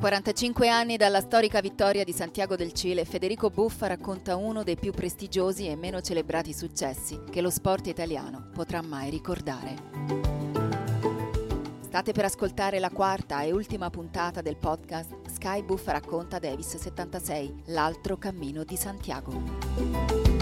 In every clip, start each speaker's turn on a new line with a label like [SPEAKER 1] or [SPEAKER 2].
[SPEAKER 1] 45 anni dalla storica vittoria di Santiago del Cile, Federico Buffa racconta uno dei più prestigiosi e meno celebrati successi che lo sport italiano potrà mai ricordare. State per ascoltare la quarta e ultima puntata del podcast Sky Buffa racconta Davis 76, l'altro cammino di Santiago.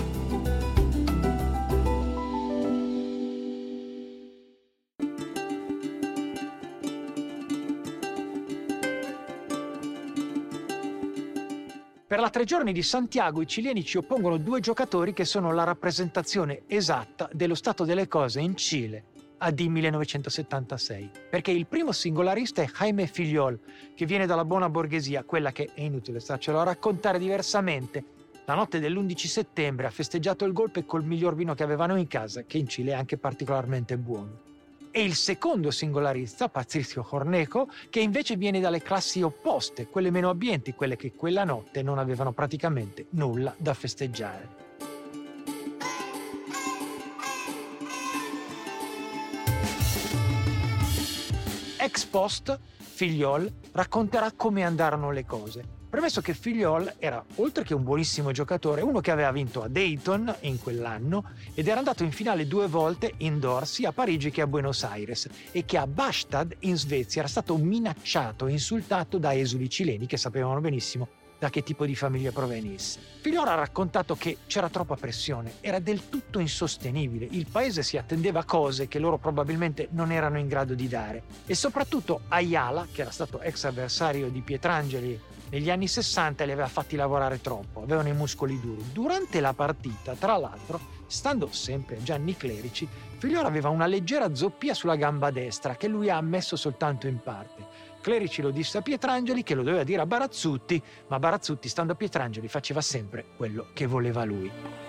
[SPEAKER 2] Per la tre giorni di Santiago i cileni ci oppongono due giocatori che sono la rappresentazione esatta dello stato delle cose in Cile AD 1976. Perché il primo singolarista è Jaime Filiol, che viene dalla buona borghesia, quella che è inutile starcelo a raccontare diversamente. La notte dell'11 settembre ha festeggiato il golpe col miglior vino che avevano in casa, che in Cile è anche particolarmente buono e il secondo singolarista, Patrizio Corneco, che invece viene dalle classi opposte, quelle meno abbienti, quelle che quella notte non avevano praticamente nulla da festeggiare. Ex post, Figliol racconterà come andarono le cose Premesso che Figliol era, oltre che un buonissimo giocatore, uno che aveva vinto a Dayton in quell'anno ed era andato in finale due volte indoor sia a Parigi che a Buenos Aires e che a Bastad in Svezia era stato minacciato e insultato da esuli cileni che sapevano benissimo da che tipo di famiglia provenisse. Figliol ha raccontato che c'era troppa pressione, era del tutto insostenibile, il paese si attendeva cose che loro probabilmente non erano in grado di dare e soprattutto Ayala, che era stato ex avversario di Pietrangeli negli anni 60 li aveva fatti lavorare troppo, avevano i muscoli duri. Durante la partita, tra l'altro, stando sempre Gianni Clerici, Figliora aveva una leggera zoppia sulla gamba destra che lui ha ammesso soltanto in parte. Clerici lo disse a Pietrangeli che lo doveva dire a Barazzutti, ma Barazzutti, stando a Pietrangeli, faceva sempre quello che voleva lui.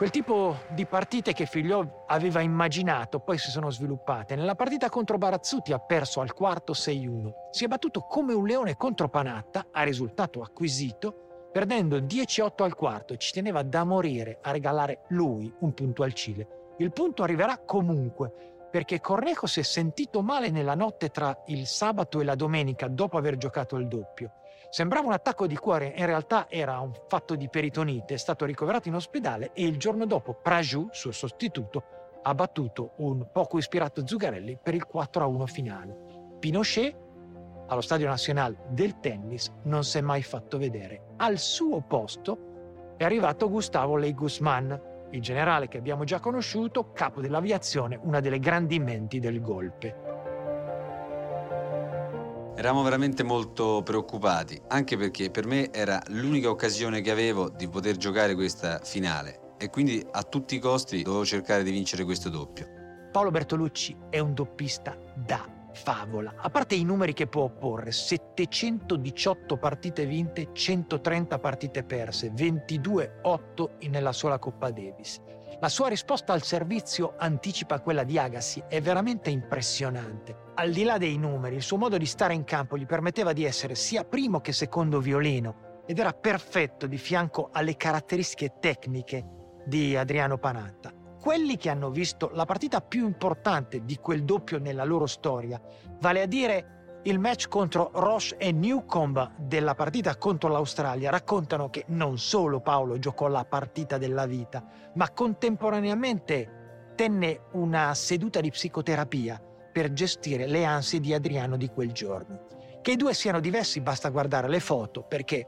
[SPEAKER 2] Quel tipo di partite che Figliò aveva immaginato poi si sono sviluppate. Nella partita contro Barazzuti ha perso al quarto 6-1. Si è battuto come un leone contro Panatta, a risultato acquisito, perdendo 10-8 al quarto ci teneva da morire a regalare lui un punto al Cile. Il punto arriverà comunque, perché Cornejo si è sentito male nella notte tra il sabato e la domenica dopo aver giocato il doppio. Sembrava un attacco di cuore, in realtà era un fatto di peritonite, è stato ricoverato in ospedale e il giorno dopo Prajou, suo sostituto, ha battuto un poco ispirato Zugarelli per il 4-1 finale. Pinochet, allo Stadio Nazionale del Tennis, non si è mai fatto vedere. Al suo posto è arrivato Gustavo Ley Guzman, il generale che abbiamo già conosciuto, capo dell'aviazione, una delle grandi menti del golpe.
[SPEAKER 3] Eravamo veramente molto preoccupati, anche perché per me era l'unica occasione che avevo di poter giocare questa finale e quindi a tutti i costi dovevo cercare di vincere questo doppio.
[SPEAKER 2] Paolo Bertolucci è un doppista da favola. A parte i numeri che può opporre, 718 partite vinte, 130 partite perse, 22-8 nella sola Coppa Davis. La sua risposta al servizio anticipa quella di Agassi, è veramente impressionante. Al di là dei numeri, il suo modo di stare in campo gli permetteva di essere sia primo che secondo violino ed era perfetto di fianco alle caratteristiche tecniche di Adriano Panatta. Quelli che hanno visto la partita più importante di quel doppio nella loro storia, vale a dire il match contro Roche e Newcomb della partita contro l'Australia raccontano che non solo Paolo giocò la partita della vita, ma contemporaneamente tenne una seduta di psicoterapia per gestire le ansie di Adriano di quel giorno. Che i due siano diversi basta guardare le foto, perché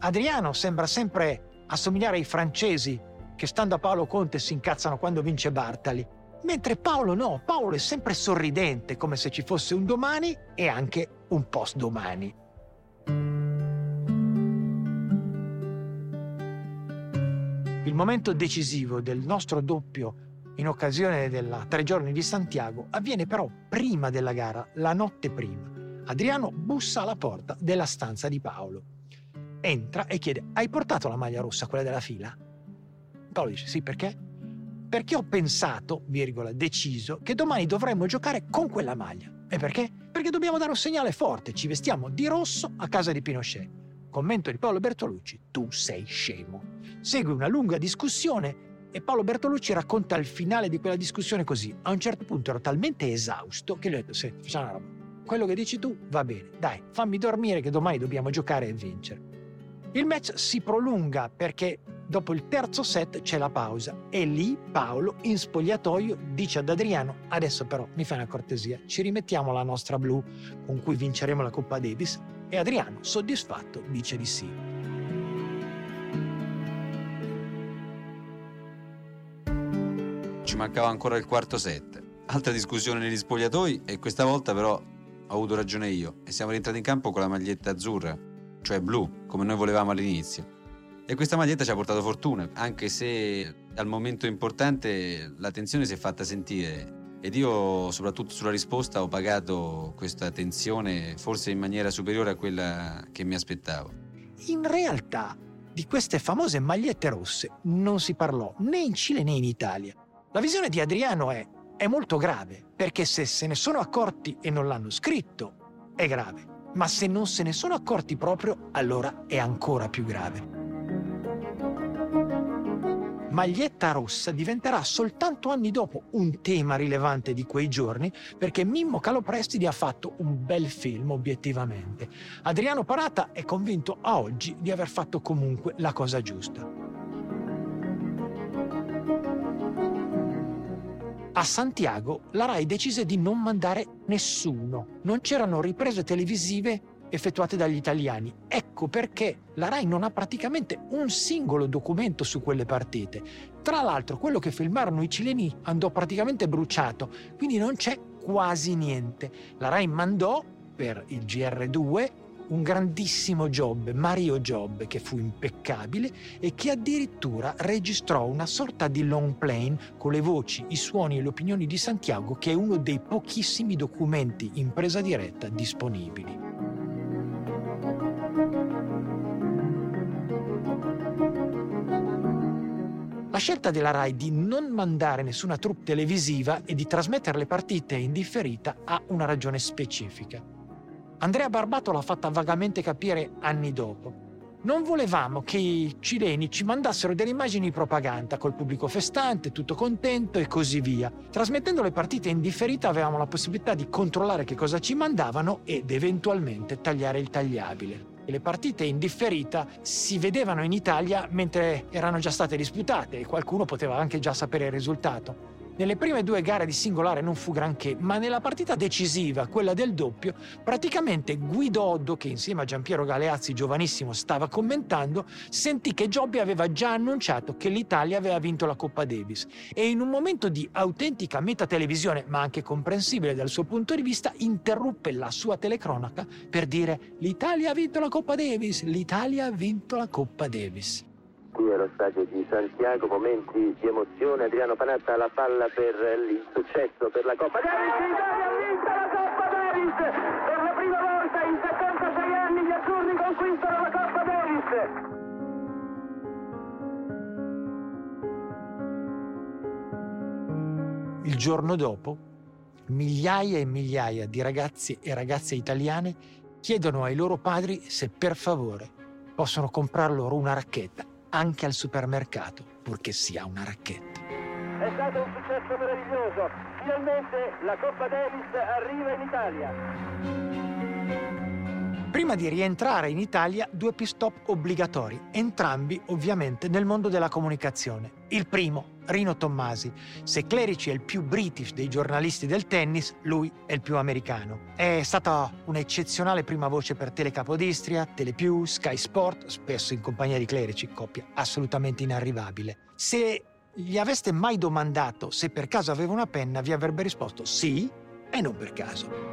[SPEAKER 2] Adriano sembra sempre assomigliare ai francesi che stando a Paolo Conte si incazzano quando vince Bartali, Mentre Paolo no, Paolo è sempre sorridente, come se ci fosse un domani e anche un post domani. Il momento decisivo del nostro doppio in occasione della tre giorni di Santiago avviene però prima della gara, la notte prima. Adriano bussa alla porta della stanza di Paolo. Entra e chiede: Hai portato la maglia rossa, quella della fila? Paolo dice: Sì, perché? perché ho pensato, virgola, deciso, che domani dovremmo giocare con quella maglia. E perché? Perché dobbiamo dare un segnale forte, ci vestiamo di rosso a casa di Pinochet. Commento di Paolo Bertolucci, tu sei scemo. Segue una lunga discussione E Paolo Bertolucci racconta il finale di quella discussione così. A un certo punto ero talmente esausto che gli ho detto, senti, facciamo una roba. Quello che dici tu va bene, dai, fammi dormire che domani dobbiamo giocare e vincere. Il match si prolunga perché dopo il terzo set c'è la pausa e lì Paolo in spogliatoio dice ad Adriano adesso però mi fai una cortesia, ci rimettiamo la nostra blu con cui vinceremo la Coppa Davis e Adriano soddisfatto dice di sì.
[SPEAKER 3] ci mancava ancora il quarto set. Altra discussione negli spogliatoi e questa volta però ho avuto ragione io e siamo rientrati in campo con la maglietta azzurra, cioè blu, come noi volevamo all'inizio. E questa maglietta ci ha portato fortuna, anche se al momento importante la tensione si è fatta sentire ed io soprattutto sulla risposta ho pagato questa tensione forse in maniera superiore a quella che mi aspettavo.
[SPEAKER 2] In realtà di queste famose magliette rosse non si parlò né in Cile né in Italia. La visione di Adriano è, è molto grave, perché se se ne sono accorti e non l'hanno scritto, è grave. Ma se non se ne sono accorti proprio, allora è ancora più grave. Maglietta rossa diventerà soltanto anni dopo un tema rilevante di quei giorni perché Mimmo Caloprestidi ha fatto un bel film obiettivamente. Adriano Parata è convinto a oggi di aver fatto comunque la cosa giusta. A Santiago la RAI decise di non mandare nessuno. Non c'erano riprese televisive effettuate dagli italiani. Ecco perché la RAI non ha praticamente un singolo documento su quelle partite. Tra l'altro quello che filmarono i cileni andò praticamente bruciato, quindi non c'è quasi niente. La RAI mandò per il GR2 un grandissimo job, Mario Job, che fu impeccabile e che addirittura registrò una sorta di long plane con le voci, i suoni e le opinioni di Santiago, che è uno dei pochissimi documenti in presa diretta disponibili. La scelta della RAI di non mandare nessuna troupe televisiva e di trasmettere le partite in differita ha una ragione specifica. Andrea Barbato l'ha fatta vagamente capire anni dopo. Non volevamo che i cileni ci mandassero delle immagini di propaganda col pubblico festante, tutto contento e così via. Trasmettendo le partite in differita avevamo la possibilità di controllare che cosa ci mandavano ed eventualmente tagliare il tagliabile. Le partite in differita si vedevano in Italia mentre erano già state disputate e qualcuno poteva anche già sapere il risultato. Nelle prime due gare di singolare non fu granché, ma nella partita decisiva, quella del doppio, praticamente Guidoddo, che insieme a Giampiero Galeazzi, giovanissimo, stava commentando, sentì che Giobbi aveva già annunciato che l'Italia aveva vinto la Coppa Davis. E in un momento di autentica metatelevisione, ma anche comprensibile dal suo punto di vista, interruppe la sua telecronaca per dire l'Italia ha vinto la Coppa Davis, l'Italia ha vinto la Coppa Davis
[SPEAKER 4] qui allo stadio di Santiago, momenti di emozione, Adriano Panatta alla palla per il successo per la Coppa Davis, l'Italia vinto la Coppa Davis, per la prima volta in 76 anni gli azzurri conquistano la Coppa Davis.
[SPEAKER 2] Il giorno dopo, migliaia e migliaia di ragazzi e ragazze italiane chiedono ai loro padri se per favore possono comprar loro una racchetta anche al supermercato, purché sia una racchetta.
[SPEAKER 4] È stato un successo meraviglioso. Finalmente la Coppa Davis arriva in Italia.
[SPEAKER 2] Prima di rientrare in Italia, due pit stop obbligatori, entrambi ovviamente nel mondo della comunicazione. Il primo, Rino Tommasi. Se Clerici è il più british dei giornalisti del tennis, lui è il più americano. È stata un'eccezionale prima voce per Telecapodistria, Telepiù, Sky Sport, spesso in compagnia di Clerici, coppia assolutamente inarrivabile. Se gli aveste mai domandato se per caso aveva una penna, vi avrebbe risposto sì e non per caso.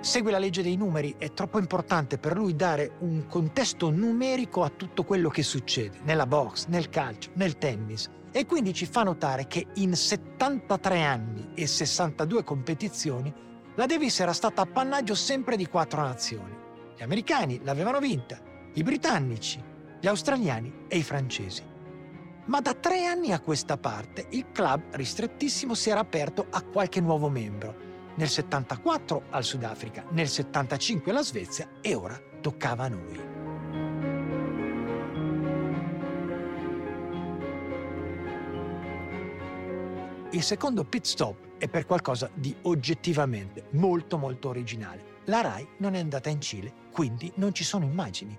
[SPEAKER 2] Segue la legge dei numeri, è troppo importante per lui dare un contesto numerico a tutto quello che succede, nella box, nel calcio, nel tennis. E quindi ci fa notare che in 73 anni e 62 competizioni la Davis era stata appannaggio sempre di quattro nazioni. Gli americani l'avevano vinta, i britannici, gli australiani e i francesi. Ma da tre anni a questa parte il club ristrettissimo si era aperto a qualche nuovo membro nel 74 al Sudafrica, nel 75 alla Svezia e ora toccava a noi. Il secondo pit stop è per qualcosa di oggettivamente molto molto originale. La RAI non è andata in Cile, quindi non ci sono immagini.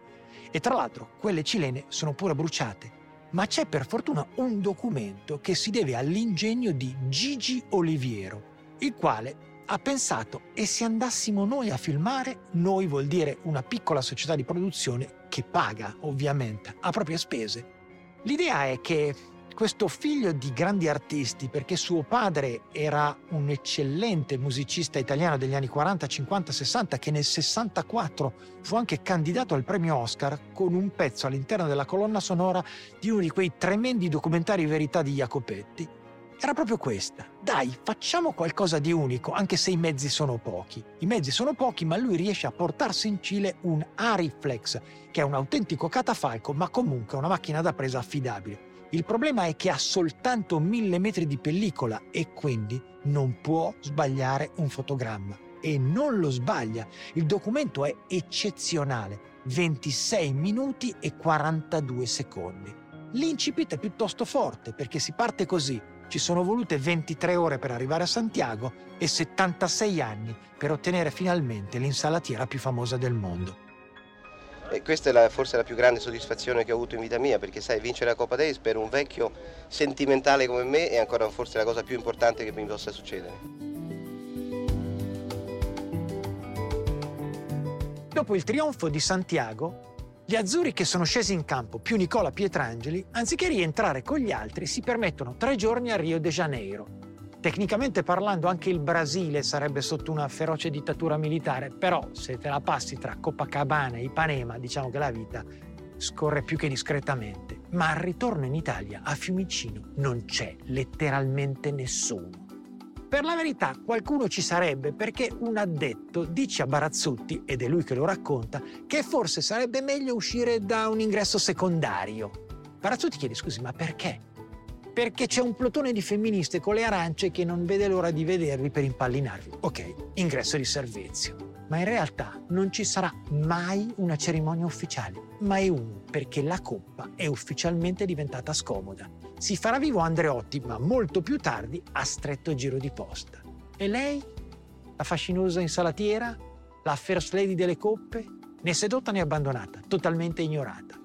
[SPEAKER 2] E tra l'altro quelle cilene sono pure bruciate. Ma c'è per fortuna un documento che si deve all'ingegno di Gigi Oliviero, il quale ha pensato e se andassimo noi a filmare, noi vuol dire una piccola società di produzione che paga ovviamente a proprie spese. L'idea è che questo figlio di grandi artisti, perché suo padre era un eccellente musicista italiano degli anni 40, 50, 60, che nel 64 fu anche candidato al premio Oscar con un pezzo all'interno della colonna sonora di uno di quei tremendi documentari verità di Jacopetti, era proprio questa. Dai, facciamo qualcosa di unico, anche se i mezzi sono pochi. I mezzi sono pochi, ma lui riesce a portarsi in Cile un Ariflex, che è un autentico catafalco, ma comunque una macchina da presa affidabile. Il problema è che ha soltanto mille metri di pellicola e quindi non può sbagliare un fotogramma. E non lo sbaglia. Il documento è eccezionale. 26 minuti e 42 secondi. L'incipit è piuttosto forte perché si parte così. Ci sono volute 23 ore per arrivare a Santiago e 76 anni per ottenere finalmente l'insalatiera più famosa del mondo.
[SPEAKER 5] E questa è la, forse la più grande soddisfazione che ho avuto in vita mia, perché sai, vincere la Coppa Davis per un vecchio sentimentale come me è ancora forse la cosa più importante che mi possa succedere.
[SPEAKER 2] Dopo il trionfo di Santiago, gli azzurri che sono scesi in campo, più Nicola Pietrangeli, anziché rientrare con gli altri, si permettono tre giorni a Rio de Janeiro. Tecnicamente parlando anche il Brasile sarebbe sotto una feroce dittatura militare, però se te la passi tra Copacabana e Ipanema, diciamo che la vita scorre più che discretamente. Ma al ritorno in Italia, a Fiumicino, non c'è letteralmente nessuno. Per la verità qualcuno ci sarebbe perché un addetto dice a Barazzutti, ed è lui che lo racconta, che forse sarebbe meglio uscire da un ingresso secondario. Barazzutti chiede scusi, ma perché? Perché c'è un plotone di femministe con le arance che non vede l'ora di vedervi per impallinarvi. Ok, ingresso di servizio ma in realtà non ci sarà mai una cerimonia ufficiale, mai uno, perché la coppa è ufficialmente diventata scomoda. Si farà vivo Andreotti, ma molto più tardi a stretto giro di posta. E lei? La fascinosa insalatiera? La first lady delle coppe? Né sedotta né abbandonata, totalmente ignorata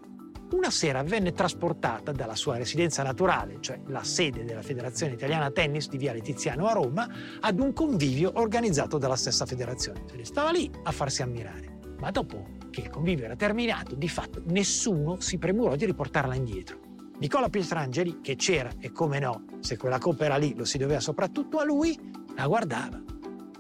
[SPEAKER 2] una sera venne trasportata dalla sua residenza naturale, cioè la sede della Federazione Italiana Tennis di Viale Tiziano a Roma, ad un convivio organizzato dalla stessa federazione. Se ne stava lì a farsi ammirare. Ma dopo che il convivio era terminato, di fatto nessuno si premurò di riportarla indietro. Nicola Pietrangeli, che c'era e come no, se quella coppa era lì lo si doveva soprattutto a lui, la guardava.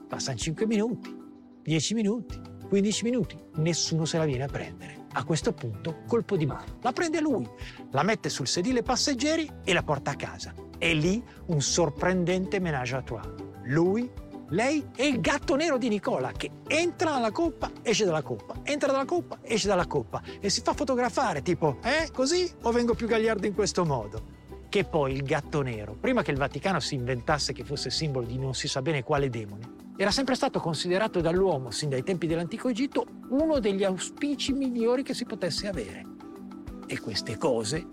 [SPEAKER 2] Passano 5 minuti, 10 minuti, 15 minuti, nessuno se la viene a prendere. A questo punto, colpo di mano. La prende lui, la mette sul sedile passeggeri e la porta a casa. E lì un sorprendente ménage à trois. Lui, lei e il gatto nero di Nicola che entra nella coppa, esce dalla coppa, entra dalla coppa, esce dalla coppa e si fa fotografare tipo, eh, così o vengo più gagliardo in questo modo? Che poi il gatto nero, prima che il Vaticano si inventasse che fosse simbolo di non si sa bene quale demone, era sempre stato considerato dall'uomo, sin dai tempi dell'antico Egitto, uno degli auspici migliori che si potesse avere. E queste cose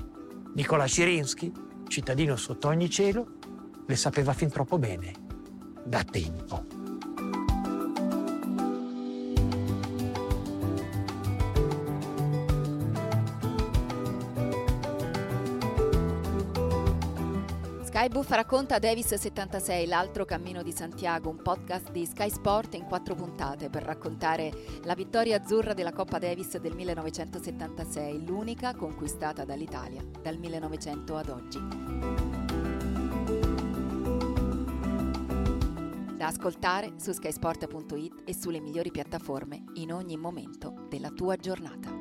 [SPEAKER 2] Nicola Cirinsky, cittadino sotto ogni cielo, le sapeva fin troppo bene, da tempo.
[SPEAKER 1] Sky Buff racconta Davis 76, l'altro cammino di Santiago, un podcast di Sky Sport in quattro puntate per raccontare la vittoria azzurra della Coppa Davis del 1976, l'unica conquistata dall'Italia dal 1900 ad oggi. Da ascoltare su skysport.it e sulle migliori piattaforme in ogni momento della tua giornata.